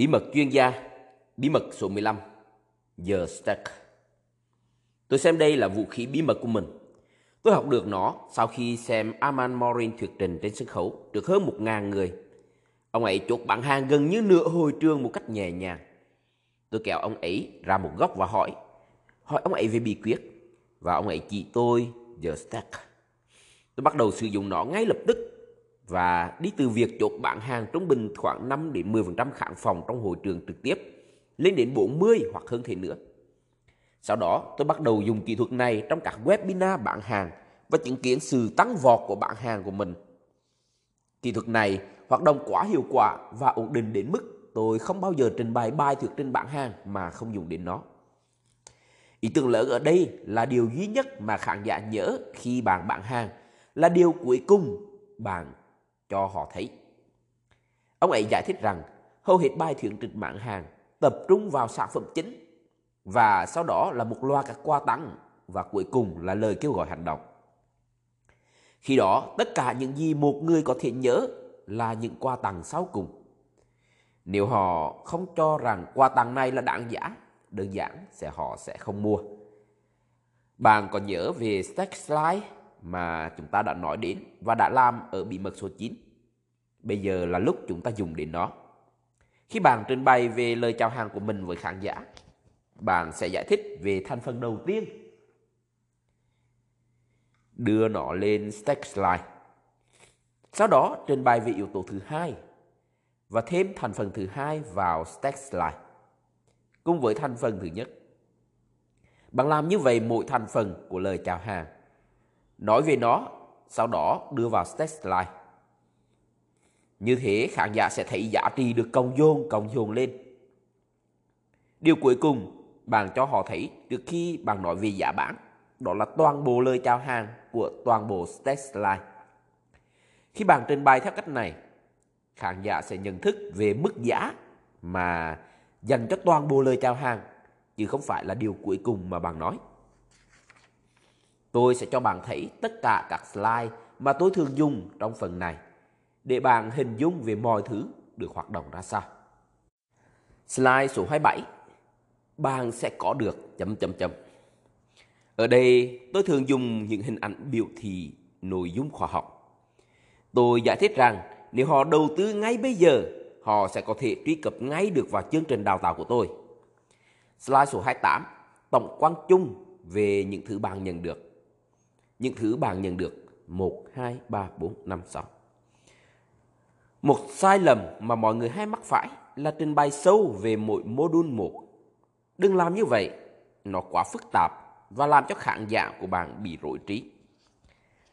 Bí mật chuyên gia, bí mật số 15, The Stack. Tôi xem đây là vũ khí bí mật của mình. Tôi học được nó sau khi xem Aman Morin thuyết trình trên sân khấu được hơn một ngàn người. Ông ấy chốt bản hàng gần như nửa hồi trường một cách nhẹ nhàng. Tôi kéo ông ấy ra một góc và hỏi, hỏi ông ấy về bí quyết. Và ông ấy chỉ tôi The Stack. Tôi bắt đầu sử dụng nó ngay lập tức và đi từ việc chốt bán hàng trung bình khoảng 5 đến 10% kháng phòng trong hội trường trực tiếp lên đến 40 hoặc hơn thế nữa. Sau đó, tôi bắt đầu dùng kỹ thuật này trong các webinar bán hàng và chứng kiến sự tăng vọt của bán hàng của mình. Kỹ thuật này hoạt động quá hiệu quả và ổn định đến mức tôi không bao giờ trình bày bài thuyết trình bán hàng mà không dùng đến nó. Ý tưởng lớn ở đây là điều duy nhất mà khán giả nhớ khi bạn bán hàng, là điều cuối cùng bạn cho họ thấy. Ông ấy giải thích rằng hầu hết bài thuyết trình mạng hàng tập trung vào sản phẩm chính và sau đó là một loạt các quà tặng và cuối cùng là lời kêu gọi hành động. Khi đó, tất cả những gì một người có thể nhớ là những quà tặng sau cùng. Nếu họ không cho rằng quà tặng này là đáng giá, đơn giản sẽ họ sẽ không mua. Bạn có nhớ về stack slide mà chúng ta đã nói đến và đã làm ở bí mật số 9. Bây giờ là lúc chúng ta dùng đến nó. Khi bạn trình bày về lời chào hàng của mình với khán giả, bạn sẽ giải thích về thành phần đầu tiên. Đưa nó lên stack slide. Sau đó trình bày về yếu tố thứ hai và thêm thành phần thứ hai vào stack slide cùng với thành phần thứ nhất. Bạn làm như vậy mỗi thành phần của lời chào hàng. Nói về nó, sau đó đưa vào stack slide. Như thế khán giả sẽ thấy giá trị được cộng dồn cộng dồn lên. Điều cuối cùng bạn cho họ thấy được khi bạn nói về giá bán, đó là toàn bộ lời chào hàng của toàn bộ stack slide. Khi bạn trình bày theo cách này, khán giả sẽ nhận thức về mức giá mà dành cho toàn bộ lời chào hàng, chứ không phải là điều cuối cùng mà bạn nói. Tôi sẽ cho bạn thấy tất cả các slide mà tôi thường dùng trong phần này để bạn hình dung về mọi thứ được hoạt động ra sao. Slide số 27 Bạn sẽ có được chấm chấm chấm. Ở đây tôi thường dùng những hình ảnh biểu thị nội dung khoa học. Tôi giải thích rằng nếu họ đầu tư ngay bây giờ, họ sẽ có thể truy cập ngay được vào chương trình đào tạo của tôi. Slide số 28 Tổng quan chung về những thứ bạn nhận được. Những thứ bạn nhận được 1, 2, 3, 4, 5, 6. Một sai lầm mà mọi người hay mắc phải là trình bày sâu về mỗi module một. Đừng làm như vậy, nó quá phức tạp và làm cho khán giả của bạn bị rối trí.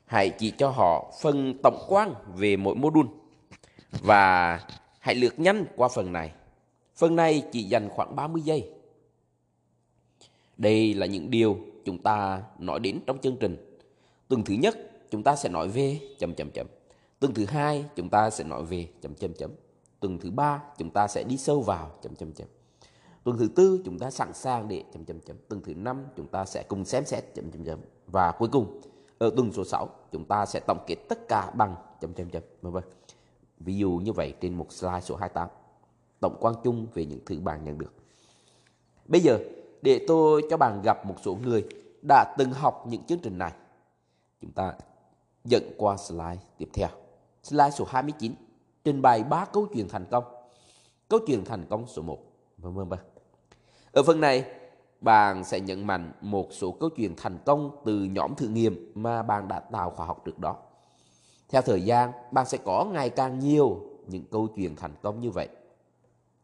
Hãy chỉ cho họ phần tổng quan về mỗi module và hãy lượt nhanh qua phần này. Phần này chỉ dành khoảng 30 giây. Đây là những điều chúng ta nói đến trong chương trình. Tuần thứ nhất, chúng ta sẽ nói về chấm chấm chấm. Tuần thứ hai chúng ta sẽ nói về chấm chấm chấm. Tuần thứ ba chúng ta sẽ đi sâu vào chấm chấm chấm. Tuần thứ tư chúng ta sẵn sàng để chấm chấm chấm. Tuần thứ năm chúng ta sẽ cùng xem xét chấm chấm chấm. Và cuối cùng ở tuần số 6 chúng ta sẽ tổng kết tất cả bằng chấm chấm chấm. vân vân Ví dụ như vậy trên một slide số 28. Tổng quan chung về những thứ bạn nhận được. Bây giờ để tôi cho bạn gặp một số người đã từng học những chương trình này. Chúng ta dẫn qua slide tiếp theo. Slide số 29 trình bày 3 câu chuyện thành công. Câu chuyện thành công số 1. vân vân vân. Ở phần này, bạn sẽ nhận mạnh một số câu chuyện thành công từ nhóm thử nghiệm mà bạn đã tạo khóa học trước đó. Theo thời gian, bạn sẽ có ngày càng nhiều những câu chuyện thành công như vậy.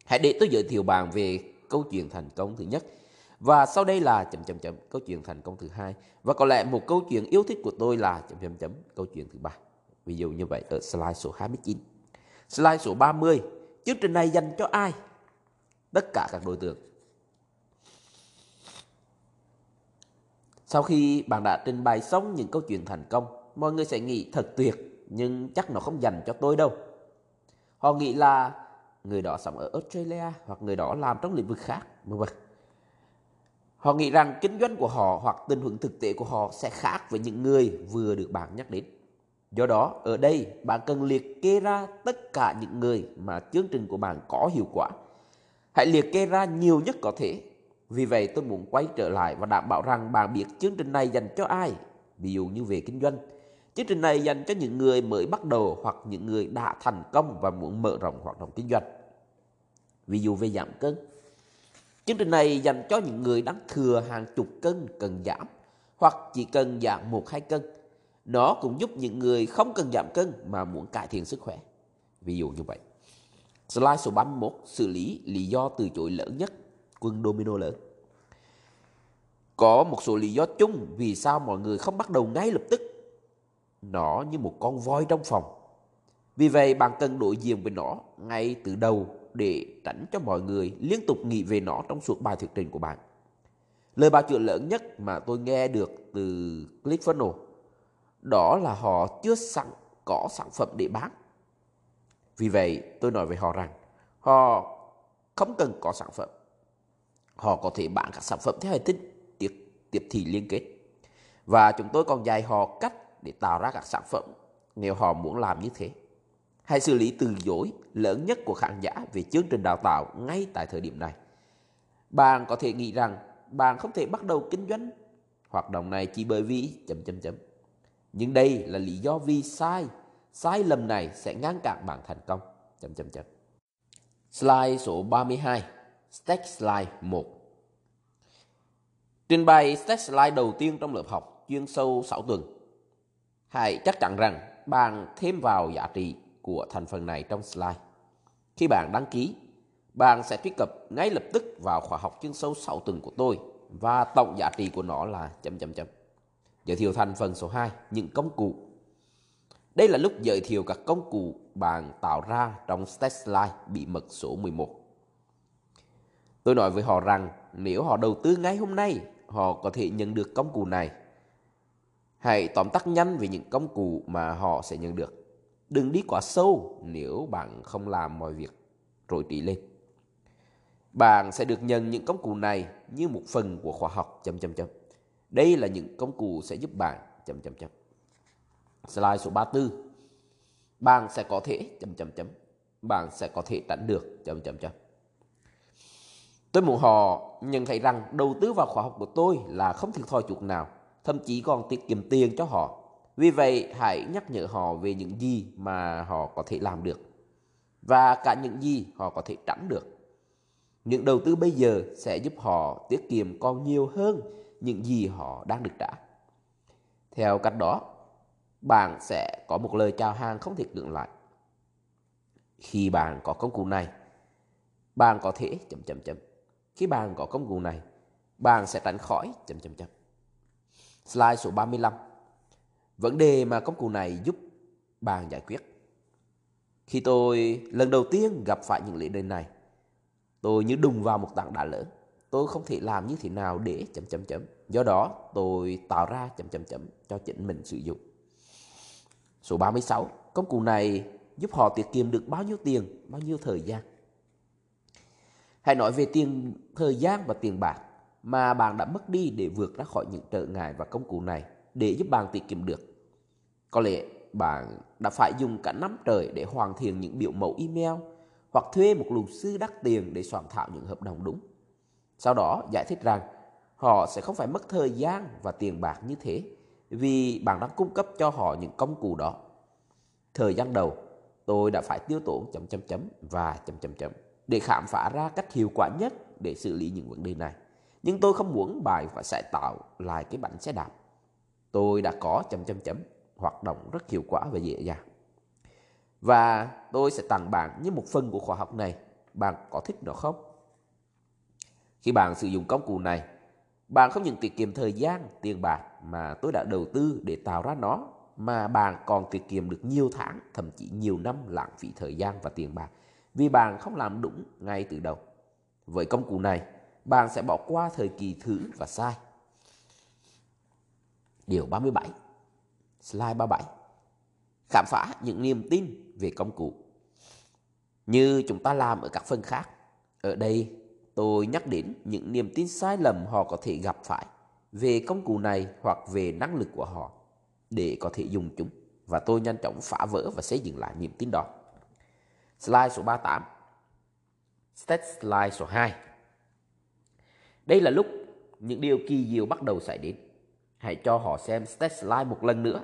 Hãy để tôi giới thiệu bạn về câu chuyện thành công thứ nhất. Và sau đây là chấm chấm chấm câu chuyện thành công thứ hai và có lẽ một câu chuyện yêu thích của tôi là chấm chấm chấm câu chuyện thứ ba. Ví dụ như vậy ở slide số 29. Slide số 30, chương trình này dành cho ai? Tất cả các đối tượng. Sau khi bạn đã trình bày xong những câu chuyện thành công, mọi người sẽ nghĩ thật tuyệt, nhưng chắc nó không dành cho tôi đâu. Họ nghĩ là người đó sống ở Australia hoặc người đó làm trong lĩnh vực khác, vân vân. Họ nghĩ rằng kinh doanh của họ hoặc tình huống thực tế của họ sẽ khác với những người vừa được bạn nhắc đến. Do đó, ở đây bạn cần liệt kê ra tất cả những người mà chương trình của bạn có hiệu quả Hãy liệt kê ra nhiều nhất có thể. Vì vậy tôi muốn quay trở lại và đảm bảo rằng bạn biết chương trình này dành cho ai. Ví dụ như về kinh doanh. Chương trình này dành cho những người mới bắt đầu hoặc những người đã thành công và muốn mở rộng hoạt động kinh doanh. Ví dụ về giảm cân. Chương trình này dành cho những người đang thừa hàng chục cân cần giảm hoặc chỉ cần giảm một hai cân. Nó cũng giúp những người không cần giảm cân mà muốn cải thiện sức khỏe. Ví dụ như vậy. Slide số 31 xử lý lý do từ chối lớn nhất, quân domino lớn. Có một số lý do chung vì sao mọi người không bắt đầu ngay lập tức. Nó như một con voi trong phòng. Vì vậy bạn cần đối diện với nó ngay từ đầu để tránh cho mọi người liên tục nghĩ về nó trong suốt bài thuyết trình của bạn. Lời bào chữa lớn nhất mà tôi nghe được từ ClickFunnels đó là họ chưa sẵn có sản phẩm để bán. Vì vậy, tôi nói với họ rằng họ không cần có sản phẩm. Họ có thể bán các sản phẩm theo hệ thức tiếp, tiếp thị liên kết. Và chúng tôi còn dạy họ cách để tạo ra các sản phẩm nếu họ muốn làm như thế. Hãy xử lý từ dối lớn nhất của khán giả về chương trình đào tạo ngay tại thời điểm này. Bạn có thể nghĩ rằng bạn không thể bắt đầu kinh doanh hoạt động này chỉ bởi vì chấm chấm chấm. Nhưng đây là lý do vì sai. Sai lầm này sẽ ngăn cản bạn thành công. Chấm chấm chấm. Slide số 32. Stack slide 1. Trình bày stack slide đầu tiên trong lớp học chuyên sâu 6 tuần. Hãy chắc chắn rằng bạn thêm vào giá trị của thành phần này trong slide. Khi bạn đăng ký, bạn sẽ truy cập ngay lập tức vào khóa học chuyên sâu 6 tuần của tôi và tổng giá trị của nó là chấm chấm chấm. Giới thiệu thành phần số 2, những công cụ. Đây là lúc giới thiệu các công cụ bạn tạo ra trong test Slide bí mật số 11. Tôi nói với họ rằng nếu họ đầu tư ngay hôm nay, họ có thể nhận được công cụ này. Hãy tóm tắt nhanh về những công cụ mà họ sẽ nhận được. Đừng đi quá sâu nếu bạn không làm mọi việc rối trí lên. Bạn sẽ được nhận những công cụ này như một phần của khóa học chấm chấm chấm. Đây là những công cụ sẽ giúp bạn chấm chấm chấm. Slide số 34. Bạn sẽ có thể chấm chấm chấm. Bạn sẽ có thể tránh được chấm chấm chấm. Tôi muốn họ nhận thấy rằng đầu tư vào khóa học của tôi là không thiệt thòi chút nào, thậm chí còn tiết kiệm tiền cho họ vì vậy, hãy nhắc nhở họ về những gì mà họ có thể làm được và cả những gì họ có thể tránh được. Những đầu tư bây giờ sẽ giúp họ tiết kiệm còn nhiều hơn những gì họ đang được trả. Theo cách đó, bạn sẽ có một lời chào hàng không thể cưỡng lại. Khi bạn có công cụ này, bạn có thể chấm chấm chấm. Khi bạn có công cụ này, bạn sẽ tránh khỏi chấm chấm chấm. Slide số 35. Vấn đề mà công cụ này giúp bạn giải quyết. Khi tôi lần đầu tiên gặp phải những lý đề này, tôi như đùng vào một tảng đá lớn. Tôi không thể làm như thế nào để chấm chấm chấm. Do đó, tôi tạo ra chấm chấm chấm cho chính mình sử dụng. Số 36, công cụ này giúp họ tiết kiệm được bao nhiêu tiền, bao nhiêu thời gian. Hãy nói về tiền thời gian và tiền bạc mà bạn đã mất đi để vượt ra khỏi những trở ngại và công cụ này để giúp bạn tiết kiệm được. Có lẽ bạn đã phải dùng cả năm trời để hoàn thiện những biểu mẫu email hoặc thuê một luật sư đắt tiền để soạn thảo những hợp đồng đúng. Sau đó giải thích rằng họ sẽ không phải mất thời gian và tiền bạc như thế vì bạn đang cung cấp cho họ những công cụ đó. Thời gian đầu, tôi đã phải tiêu tốn chấm chấm chấm và chấm chấm chấm để khám phá ra cách hiệu quả nhất để xử lý những vấn đề này. Nhưng tôi không muốn bài phải sẽ tạo lại cái bánh xe đạp tôi đã có chấm chấm chấm hoạt động rất hiệu quả và dễ dàng. Và tôi sẽ tặng bạn như một phần của khóa học này. Bạn có thích nó không? Khi bạn sử dụng công cụ này, bạn không những tiết kiệm thời gian, tiền bạc mà tôi đã đầu tư để tạo ra nó, mà bạn còn tiết kiệm được nhiều tháng, thậm chí nhiều năm lãng phí thời gian và tiền bạc vì bạn không làm đúng ngay từ đầu. Với công cụ này, bạn sẽ bỏ qua thời kỳ thử và sai Điều 37 Slide 37 Khám phá những niềm tin về công cụ Như chúng ta làm ở các phần khác, Ở đây tôi nhắc đến những niềm tin sai lầm họ có thể gặp phải về công cụ này hoặc về năng lực của họ để có thể dùng chúng và tôi nhanh chóng phá vỡ và xây dựng lại niềm tin đó. Slide số 38 Stat slide số 2. Đây là lúc những điều kỳ diệu bắt đầu xảy đến. Hãy cho họ xem test slide một lần nữa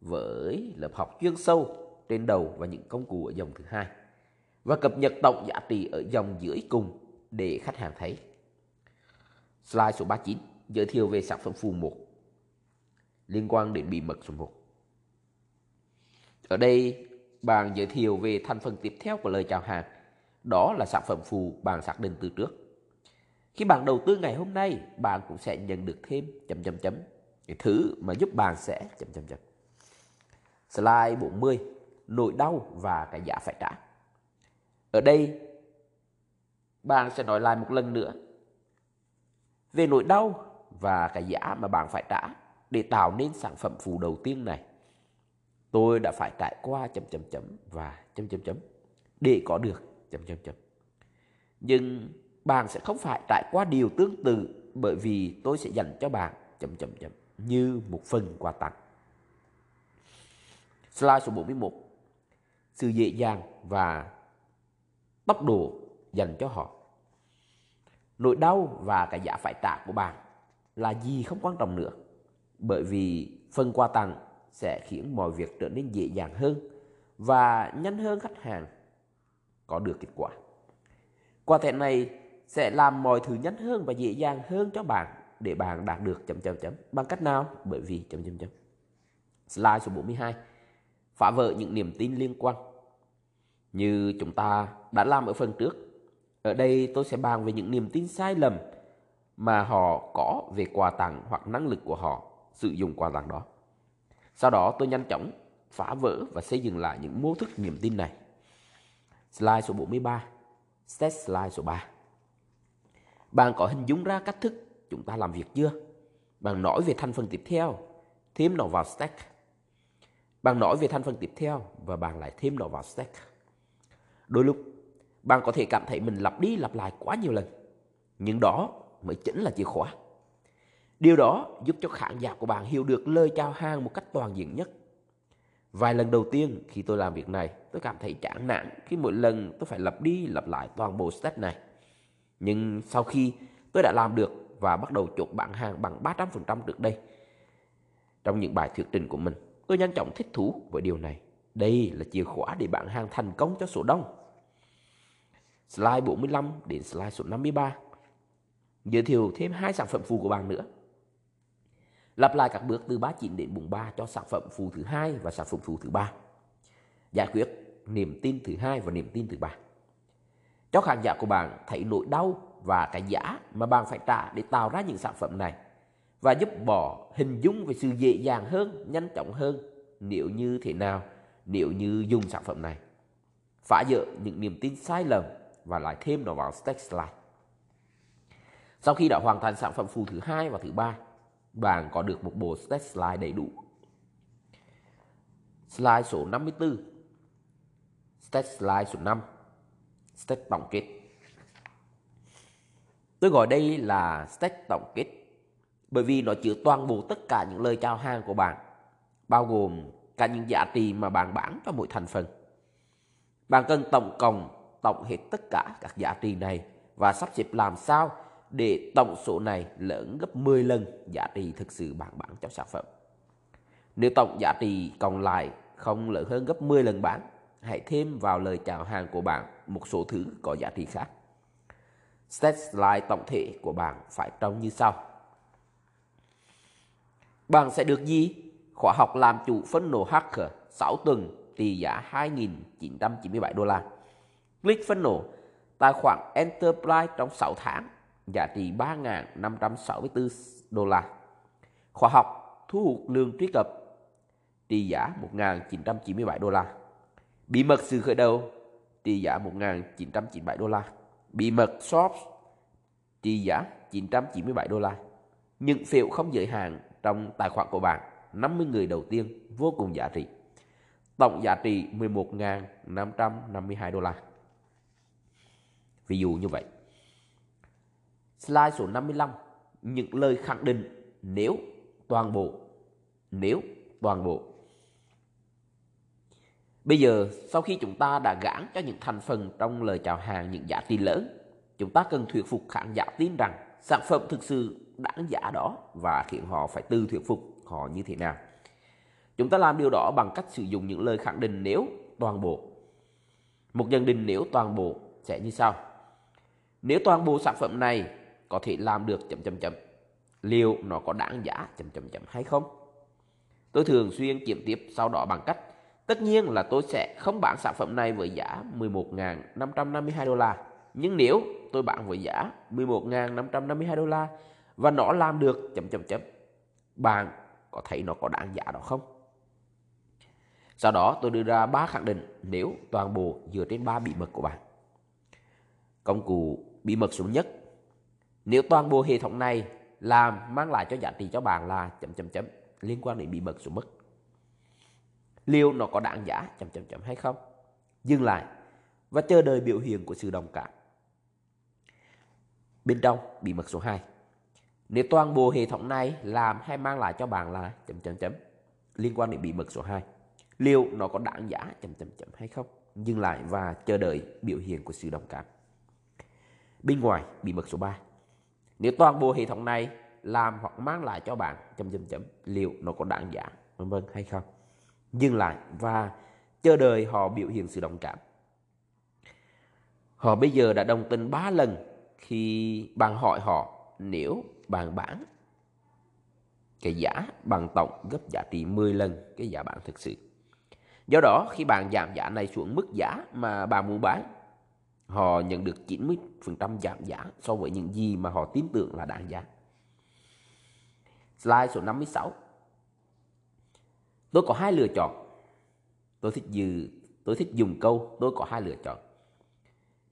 với lớp học chuyên sâu trên đầu và những công cụ ở dòng thứ hai và cập nhật tổng giá trị ở dòng dưới cùng để khách hàng thấy. Slide số 39 giới thiệu về sản phẩm phù 1 liên quan đến bí mật số 1. Ở đây bạn giới thiệu về thành phần tiếp theo của lời chào hàng. Đó là sản phẩm phù bạn xác định từ trước. Khi bạn đầu tư ngày hôm nay, bạn cũng sẽ nhận được thêm chấm chấm chấm cái thứ mà giúp bạn sẽ chấm chấm chấm. Slide 40 nỗi đau và cái giá phải trả. Ở đây, bạn sẽ nói lại một lần nữa về nỗi đau và cái giá mà bạn phải trả để tạo nên sản phẩm phù đầu tiên này. Tôi đã phải trải qua chấm chấm chấm và chấm chấm chấm để có được chấm chấm chấm. Nhưng bạn sẽ không phải trải qua điều tương tự bởi vì tôi sẽ dành cho bạn chấm chấm chấm như một phần quà tặng. Slide số 41. Sự dễ dàng và tốc độ dành cho họ. Nỗi đau và cái giá phải trả của bạn là gì không quan trọng nữa. Bởi vì phần quà tặng sẽ khiến mọi việc trở nên dễ dàng hơn và nhanh hơn khách hàng có được kết quả. Quà thẻ này sẽ làm mọi thứ nhanh hơn và dễ dàng hơn cho bạn để bạn đạt được chấm chấm chấm bằng cách nào? Bởi vì chấm chấm chấm. Slide số 42. Phá vỡ những niềm tin liên quan. Như chúng ta đã làm ở phần trước. Ở đây tôi sẽ bàn về những niềm tin sai lầm mà họ có về quà tặng hoặc năng lực của họ sử dụng quà tặng đó. Sau đó tôi nhanh chóng phá vỡ và xây dựng lại những mô thức niềm tin này. Slide số 43, set slide số 3. Bạn có hình dung ra cách thức chúng ta làm việc chưa? Bạn nói về thành phần tiếp theo, thêm nó vào stack. Bạn nói về thành phần tiếp theo và bạn lại thêm nó vào stack. Đôi lúc, bạn có thể cảm thấy mình lặp đi lặp lại quá nhiều lần. Nhưng đó mới chính là chìa khóa. Điều đó giúp cho khán giả của bạn hiểu được lời chào hàng một cách toàn diện nhất. Vài lần đầu tiên khi tôi làm việc này, tôi cảm thấy chán nản khi mỗi lần tôi phải lặp đi lặp lại toàn bộ step này. Nhưng sau khi tôi đã làm được và bắt đầu chốt bản hàng bằng 300% trước đây, trong những bài thuyết trình của mình, tôi nhanh chóng thích thú với điều này. Đây là chìa khóa để bản hàng thành công cho số đông. Slide 45 đến slide số 53 giới thiệu thêm hai sản phẩm phụ của bạn nữa. Lặp lại các bước từ 39 đến 43 cho sản phẩm phụ thứ hai và sản phẩm phụ thứ ba. Giải quyết niềm tin thứ hai và niềm tin thứ ba. Cho khán giả của bạn thấy nỗi đau và cái giá mà bạn phải trả để tạo ra những sản phẩm này và giúp bỏ hình dung về sự dễ dàng hơn, nhanh chóng hơn nếu như thế nào nếu như dùng sản phẩm này. Phá vỡ những niềm tin sai lầm và lại thêm nó vào text slide. Sau khi đã hoàn thành sản phẩm phụ thứ hai và thứ ba, bạn có được một bộ text slide đầy đủ. Slide số 54 Text slide số 5 Text tổng kết Tôi gọi đây là sách tổng kết bởi vì nó chứa toàn bộ tất cả những lời chào hàng của bạn bao gồm cả những giá trị mà bạn bán cho mỗi thành phần. Bạn cần tổng cộng tổng hết tất cả các giá trị này và sắp xếp làm sao để tổng số này lớn gấp 10 lần giá trị thực sự bạn bán cho sản phẩm. Nếu tổng giá trị còn lại không lớn hơn gấp 10 lần bán, hãy thêm vào lời chào hàng của bạn một số thứ có giá trị khác. Stat slide tổng thể của bạn phải trông như sau. Bạn sẽ được gì? Khóa học làm chủ phân nổ hacker 6 tuần trị giá 2.997 đô la. Click phân nổ, tài khoản Enterprise trong 6 tháng, giá trị 3.564 đô la. Khóa học thu hút lương truy cập trị giá 1.997 đô la. Bí mật sự khởi đầu trị giá 1.997 đô la. Bí mật shop trị giá 997 đô la. Những phiếu không giới hạn trong tài khoản của bạn 50 người đầu tiên vô cùng giá trị. Tổng giá trị 11.552 đô la. Ví dụ như vậy. Slide số 55. Những lời khẳng định nếu toàn bộ. Nếu toàn bộ. Bây giờ, sau khi chúng ta đã gãn cho những thành phần trong lời chào hàng những giá trị lớn, chúng ta cần thuyết phục khán giả tin rằng sản phẩm thực sự đáng giá đó và khiến họ phải tự thuyết phục họ như thế nào. Chúng ta làm điều đó bằng cách sử dụng những lời khẳng định nếu toàn bộ. Một nhận định nếu toàn bộ sẽ như sau. Nếu toàn bộ sản phẩm này có thể làm được chấm chấm chấm, liệu nó có đáng giá chấm chấm chấm hay không? Tôi thường xuyên kiểm tiếp sau đó bằng cách tất nhiên là tôi sẽ không bán sản phẩm này với giá 11.552 đô la. Nhưng nếu tôi bán với giá 11.552 đô la và nó làm được chấm chấm chấm, bạn có thấy nó có đáng giá đó không? Sau đó tôi đưa ra ba khẳng định nếu toàn bộ dựa trên ba bí mật của bạn. Công cụ bí mật số nhất. Nếu toàn bộ hệ thống này làm mang lại cho giá trị cho bạn là chấm chấm chấm liên quan đến bí mật số mất. Liệu nó có đáng giá? Chấm chấm chấm hay không? Dừng lại và chờ đợi biểu hiện của sự đồng cảm. Bên trong bí mật số 2. Nếu toàn bộ hệ thống này làm hay mang lại cho bạn là chấm chấm chấm liên quan đến bí mật số 2 liệu nó có đáng giá? Chấm chấm chấm hay không? Dừng lại và chờ đợi biểu hiện của sự đồng cảm. Bên ngoài bí mật số 3 nếu toàn bộ hệ thống này làm hoặc mang lại cho bạn chấm chấm chấm liệu nó có đáng giá? Vân vân, hay không? Dừng lại và chờ đợi họ biểu hiện sự đồng cảm họ bây giờ đã đồng tình ba lần khi bạn hỏi họ nếu bạn bán cái giá bằng tổng gấp giá trị 10 lần cái giá bán thực sự Do đó khi bạn giảm giá này xuống mức giá mà bạn muốn bán, họ nhận được 90% giảm giá so với những gì mà họ tin tưởng là đáng giá. Slide số 56. Tôi có hai lựa chọn. Tôi thích dự, tôi thích dùng câu tôi có hai lựa chọn.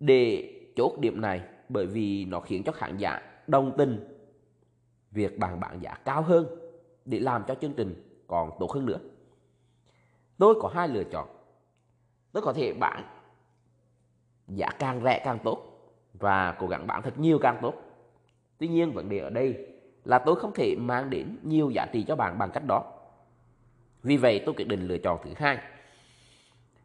Để chốt điểm này bởi vì nó khiến cho khán giả đồng tình việc bạn bán giá cao hơn để làm cho chương trình còn tốt hơn nữa. Tôi có hai lựa chọn. Tôi có thể bán giá càng rẻ càng tốt và cố gắng bán thật nhiều càng tốt. Tuy nhiên vấn đề ở đây là tôi không thể mang đến nhiều giá trị cho bạn bằng cách đó. Vì vậy tôi quyết định lựa chọn thứ hai.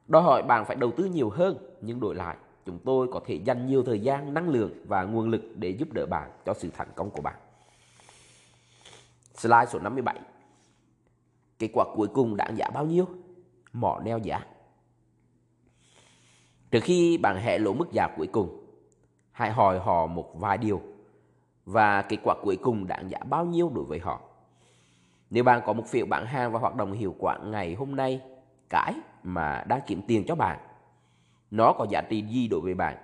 Đòi hỏi bạn phải đầu tư nhiều hơn nhưng đổi lại chúng tôi có thể dành nhiều thời gian, năng lượng và nguồn lực để giúp đỡ bạn cho sự thành công của bạn. Slide số 57. Kết quả cuối cùng đáng giá bao nhiêu? mỏ neo giá. Trước khi bạn hẹ lộ mức giá cuối cùng, hãy hỏi họ một vài điều và kết quả cuối cùng đáng giá bao nhiêu đối với họ. Nếu bạn có một phiếu bán hàng và hoạt động hiệu quả ngày hôm nay, cái mà đang kiếm tiền cho bạn, nó có giá trị gì đối với bạn?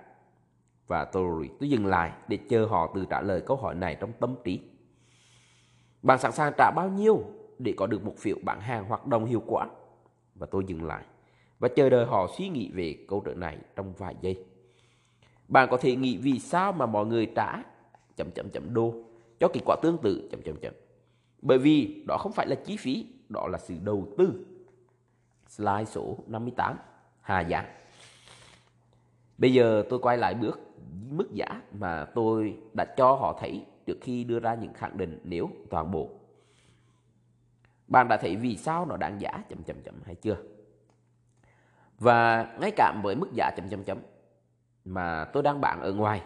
Và tôi, tôi dừng lại để chờ họ tự trả lời câu hỏi này trong tâm trí. Bạn sẵn sàng trả bao nhiêu để có được một phiếu bán hàng hoạt động hiệu quả? và tôi dừng lại và chờ đợi họ suy nghĩ về câu chuyện này trong vài giây. Bạn có thể nghĩ vì sao mà mọi người trả chấm chấm chấm đô cho kết quả tương tự chấm chấm chấm. Bởi vì đó không phải là chi phí, đó là sự đầu tư. Slide số 58, hà giá. Bây giờ tôi quay lại bước mức giá mà tôi đã cho họ thấy trước khi đưa ra những khẳng định nếu toàn bộ bạn đã thấy vì sao nó đáng giá chấm chấm chấm hay chưa? Và ngay cả với mức giá chấm chấm chấm mà tôi đang bán ở ngoài,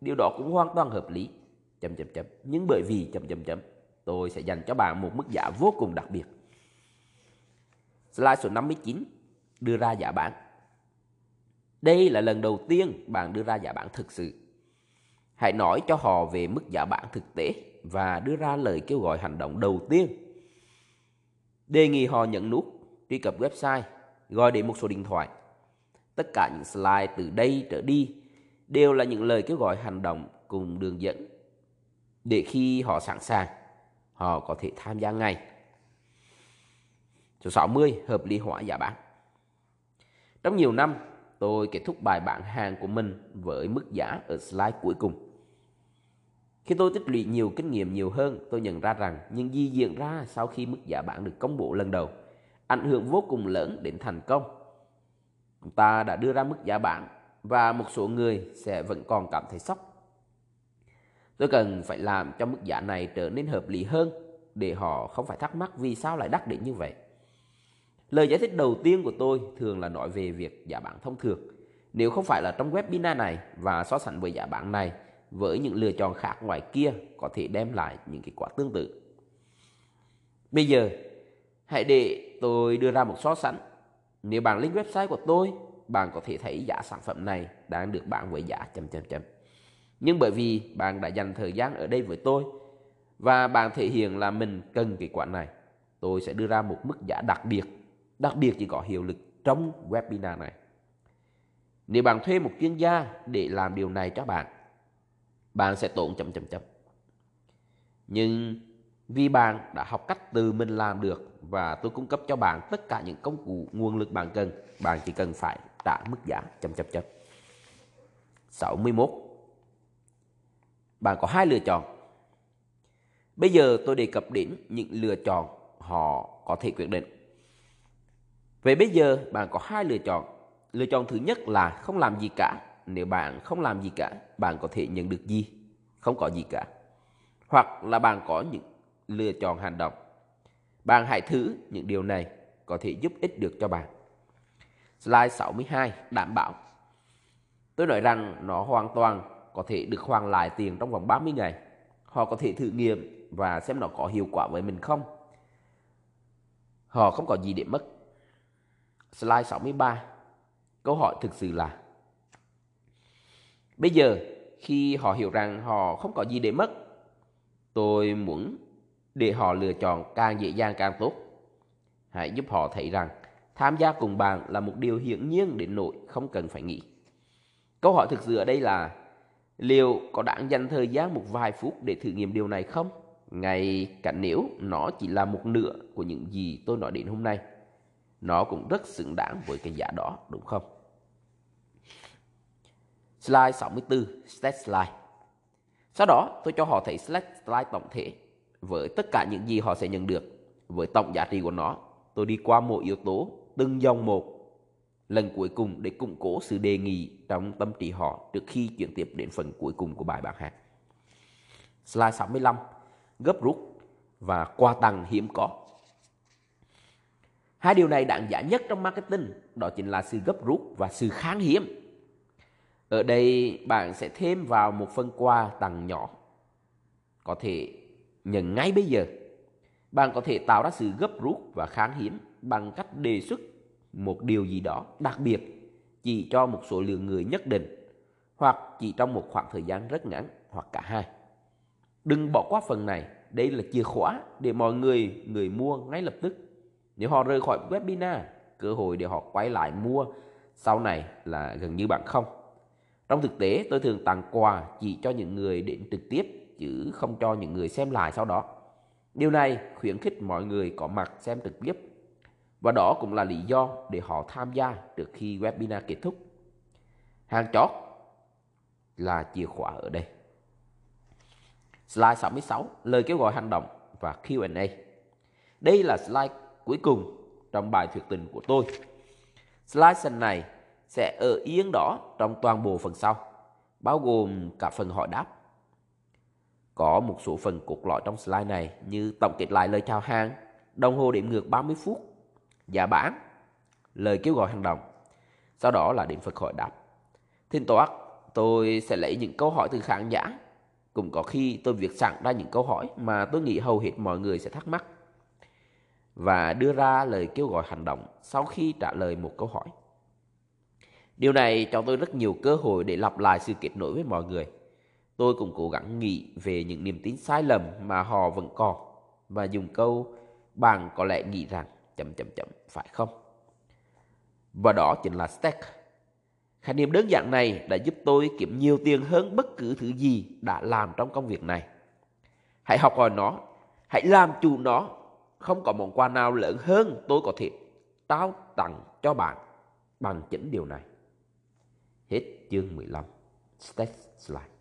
điều đó cũng hoàn toàn hợp lý. Chấm chấm chấm. Nhưng bởi vì chấm chấm chấm, tôi sẽ dành cho bạn một mức giá vô cùng đặc biệt. Slide số 59 đưa ra giá bán. Đây là lần đầu tiên bạn đưa ra giá bán thực sự. Hãy nói cho họ về mức giá bán thực tế và đưa ra lời kêu gọi hành động đầu tiên Đề nghị họ nhận nút truy cập website, gọi đến một số điện thoại. Tất cả những slide từ đây trở đi đều là những lời kêu gọi hành động cùng đường dẫn để khi họ sẵn sàng, họ có thể tham gia ngay. Số 60. Hợp lý hóa giá bán Trong nhiều năm, tôi kết thúc bài bán hàng của mình với mức giá ở slide cuối cùng. Khi tôi tích lũy nhiều kinh nghiệm nhiều hơn, tôi nhận ra rằng những gì diễn ra sau khi mức giá bán được công bố lần đầu ảnh hưởng vô cùng lớn đến thành công. Chúng ta đã đưa ra mức giá bán và một số người sẽ vẫn còn cảm thấy sốc. Tôi cần phải làm cho mức giá này trở nên hợp lý hơn để họ không phải thắc mắc vì sao lại đắt đến như vậy. Lời giải thích đầu tiên của tôi thường là nói về việc giá bán thông thường. Nếu không phải là trong webinar này và so sánh với giá bán này với những lựa chọn khác ngoài kia có thể đem lại những kết quả tương tự. Bây giờ, hãy để tôi đưa ra một so sánh. Nếu bạn lên website của tôi, bạn có thể thấy giá sản phẩm này đang được bán với giá chấm chấm chấm. Nhưng bởi vì bạn đã dành thời gian ở đây với tôi và bạn thể hiện là mình cần cái quả này, tôi sẽ đưa ra một mức giá đặc biệt, đặc biệt chỉ có hiệu lực trong webinar này. Nếu bạn thuê một chuyên gia để làm điều này cho bạn, bạn sẽ tốn chấm chấm chấm. Nhưng vì bạn đã học cách từ mình làm được và tôi cung cấp cho bạn tất cả những công cụ nguồn lực bạn cần, bạn chỉ cần phải trả mức giá chấm chấm chấm. 61. Bạn có hai lựa chọn. Bây giờ tôi đề cập đến những lựa chọn họ có thể quyết định. Vậy bây giờ bạn có hai lựa chọn. Lựa chọn thứ nhất là không làm gì cả. Nếu bạn không làm gì cả, bạn có thể nhận được gì? Không có gì cả. Hoặc là bạn có những lựa chọn hành động. Bạn hãy thử những điều này có thể giúp ích được cho bạn. Slide 62 đảm bảo. Tôi nói rằng nó hoàn toàn có thể được hoàn lại tiền trong vòng 30 ngày. Họ có thể thử nghiệm và xem nó có hiệu quả với mình không. Họ không có gì để mất. Slide 63 Câu hỏi thực sự là, Bây giờ khi họ hiểu rằng họ không có gì để mất, Tôi muốn để họ lựa chọn càng dễ dàng càng tốt Hãy giúp họ thấy rằng tham gia cùng bạn là một điều hiển nhiên đến nỗi không cần phải nghĩ Câu hỏi thực sự ở đây là liệu có đáng dành thời gian một vài phút để thử nghiệm điều này không? Ngay cả nếu nó chỉ là một nửa của những gì tôi nói đến hôm nay nó cũng rất xứng đáng với cái giá đó đúng không? Slide 64, stat slide. Sau đó tôi cho họ thấy slide, slide tổng thể với tất cả những gì họ sẽ nhận được với tổng giá trị của nó. Tôi đi qua mỗi yếu tố từng dòng một lần cuối cùng để củng cố sự đề nghị trong tâm trí họ trước khi chuyển tiếp đến phần cuối cùng của bài bảng hát. Slide 65, gấp rút và quà tặng hiếm có. Hai điều này đáng giá nhất trong marketing, đó chính là sự gấp rút và sự kháng hiếm. Ở đây bạn sẽ thêm vào một phần quà tặng nhỏ, có thể nhận ngay bây giờ. Bạn có thể tạo ra sự gấp rút và kháng hiếm bằng cách đề xuất một điều gì đó đặc biệt chỉ cho một số lượng người nhất định hoặc chỉ trong một khoảng thời gian rất ngắn hoặc cả hai. Đừng bỏ qua phần này, đây là chìa khóa để mọi người người mua ngay lập tức nếu họ rời khỏi webinar, cơ hội để họ quay lại mua sau này là gần như bằng không. Trong thực tế, tôi thường tặng quà chỉ cho những người đến trực tiếp chứ không cho những người xem lại sau đó. Điều này khuyến khích mọi người có mặt xem trực tiếp và đó cũng là lý do để họ tham gia trước khi webinar kết thúc. Hàng chót là chìa khóa ở đây. Slide 66, lời kêu gọi hành động và Q&A. Đây là slide cuối cùng trong bài thuyết trình của tôi. Slide này sẽ ở yên đó trong toàn bộ phần sau, bao gồm cả phần hỏi đáp. Có một số phần cục lõi trong slide này như tổng kết lại lời chào hàng, đồng hồ điểm ngược 30 phút, và bán, lời kêu gọi hành động. Sau đó là điểm Phật hội đáp. thiên thoảng tôi sẽ lấy những câu hỏi từ khán giả. Cũng có khi tôi việc sẵn ra những câu hỏi mà tôi nghĩ hầu hết mọi người sẽ thắc mắc và đưa ra lời kêu gọi hành động sau khi trả lời một câu hỏi. Điều này cho tôi rất nhiều cơ hội để lặp lại sự kết nối với mọi người. Tôi cũng cố gắng nghĩ về những niềm tin sai lầm mà họ vẫn còn và dùng câu bạn có lẽ nghĩ rằng chậm chậm chậm phải không? Và đó chính là stack. Khái niệm đơn giản này đã giúp tôi kiếm nhiều tiền hơn bất cứ thứ gì đã làm trong công việc này. Hãy học hỏi nó, hãy làm chủ nó không có món quà nào lớn hơn tôi có thể trao tặng cho bạn bằng chính điều này. Hết chương 15. stack slide.